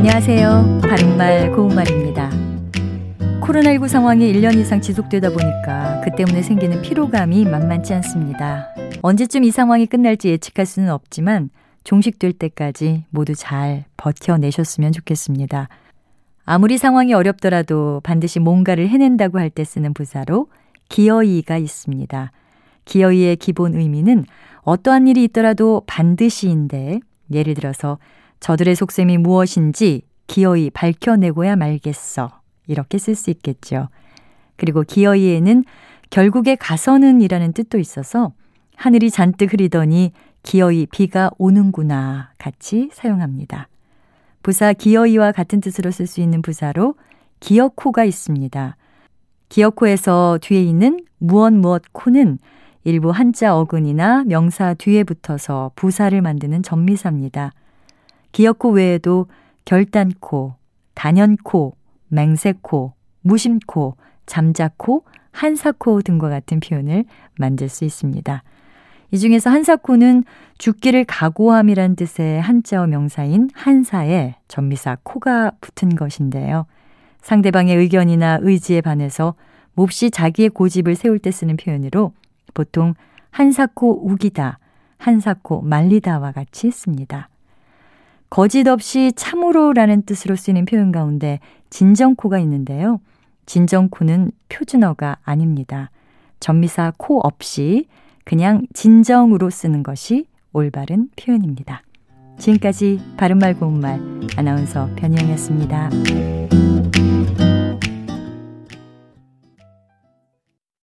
안녕하세요. 바른말 고운말입니다. 코로나19 상황이 1년 이상 지속되다 보니까 그 때문에 생기는 피로감이 만만치 않습니다. 언제쯤 이 상황이 끝날지 예측할 수는 없지만 종식될 때까지 모두 잘 버텨내셨으면 좋겠습니다. 아무리 상황이 어렵더라도 반드시 뭔가를 해낸다고 할 때 쓰는 부사로 기어이가 있습니다. 기어이의 기본 의미는 어떠한 일이 있더라도 반드시인데 예를 들어서 저들의 속셈이 무엇인지 기어이 밝혀내고야 말겠어. 이렇게 쓸 수 있겠죠. 그리고 기어이에는 결국에 가서는 이라는 뜻도 있어서 하늘이 잔뜩 흐리더니 기어이 비가 오는구나 같이 사용합니다. 부사 기어이와 같은 뜻으로 쓸 수 있는 부사로 기어코가 있습니다. 기어코에서 뒤에 있는 무엇 무엇 코는 일부 한자 어근이나 명사 뒤에 붙어서 부사를 만드는 전미사입니다. 기어코 외에도 결단코, 단연코, 맹세코, 무심코, 잠자코, 한사코 등과 같은 표현을 만들 수 있습니다. 이 중에서 한사코는 죽기를 각오함이란 뜻의 한자어 명사인 한사에 전미사 코가 붙은 것인데요. 상대방의 의견이나 의지에 반해서 몹시 자기의 고집을 세울 때 쓰는 표현으로 보통 한사코 우기다, 한사코 말리다와 같이 씁니다. 거짓 없이 참으로라는 뜻으로 쓰이는 표현 가운데 진정코가 있는데요. 진정코는 표준어가 아닙니다. 전미사 코 없이 그냥 진정으로 쓰는 것이 올바른 표현입니다. 지금까지 바른말 고운말 아나운서 변희영이었습니다.